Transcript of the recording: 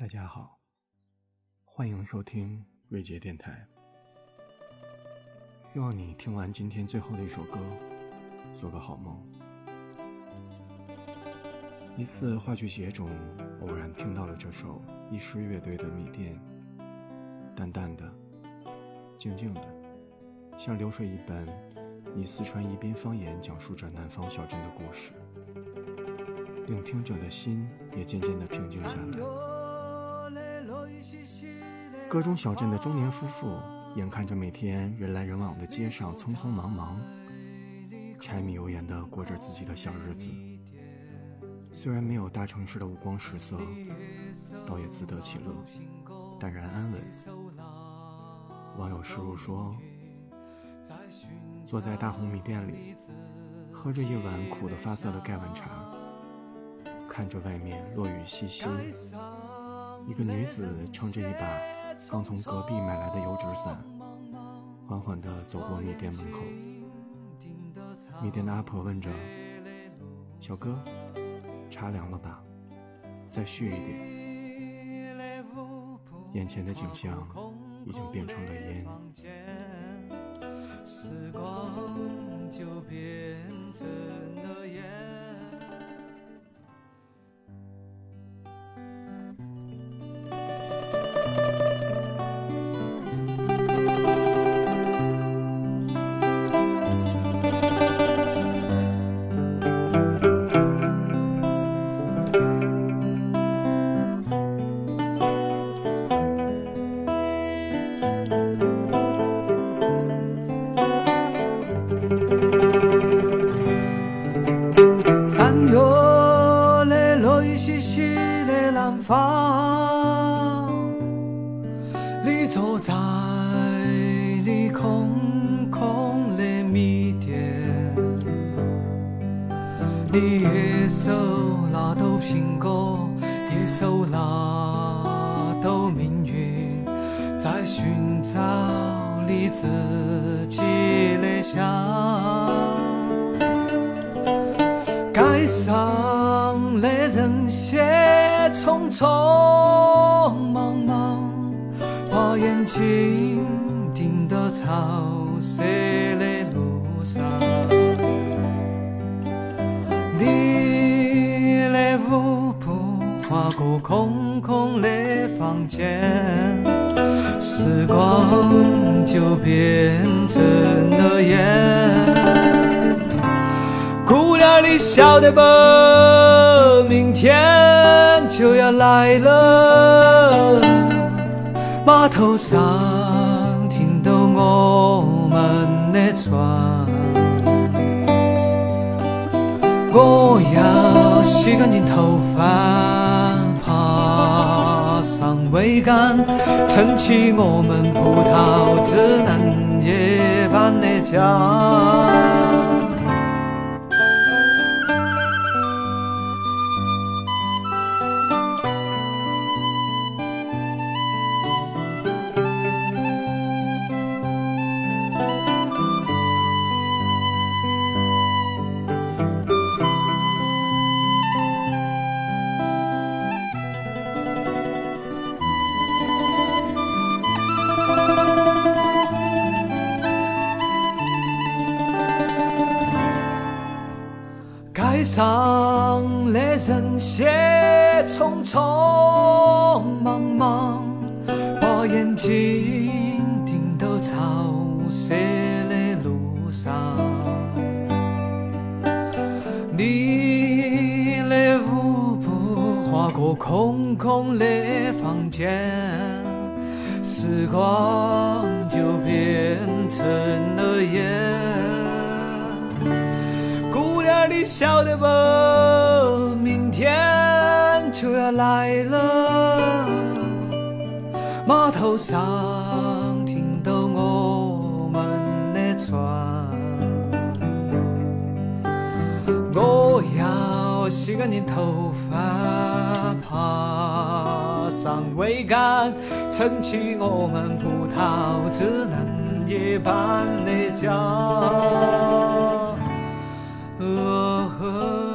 大家好，欢迎收听瑞杰电台。希望你听完今天最后的一首歌，做个好梦。一次话剧节中，偶然听到了这首一师乐队的《米店》，淡淡的，静静的，像流水一般，以四川宜宾方言讲述着南方小镇的故事。聆听者的心也渐渐的平静下来。歌中小镇的中年夫妇，眼看着每天人来人往的街上匆匆忙忙，柴米油盐的过着自己的小日子。虽然没有大城市的五光十色，倒也自得其乐，淡然安稳。网友石如说：“坐在大红米店里，喝着一碗苦的发涩的盖碗茶，看着外面落雨淅淅。”一个女子撑着一把刚从隔壁买来的油纸伞，缓缓地走过米店门口。米店的阿婆问着：“小哥，茶凉了吧？再续一点。”眼前的景象已经变成了烟。时光就变成了烟。你坐在你空空的米店，你一手拿到苹果，一手拿到命运，在寻找你自己的香。街上来人些匆匆忙忙。把眼睛盯到潮湿的路？上，你的舞步划过空空的房间，时光就变成了烟。姑娘，你晓得不？明天就要来了。码头上停到我们的船，我要洗干净头发，爬上桅杆，撑起我们葡萄枝嫩叶般的家。上的人些匆匆忙忙，把眼睛盯到潮湿的路上。你的舞步划过空空的房间，时光晓得不？明天就要来了，码头上停到我们的船，我要洗干净头发，爬上桅杆，撑起我们葡萄枝嫩叶般的家。呃。何？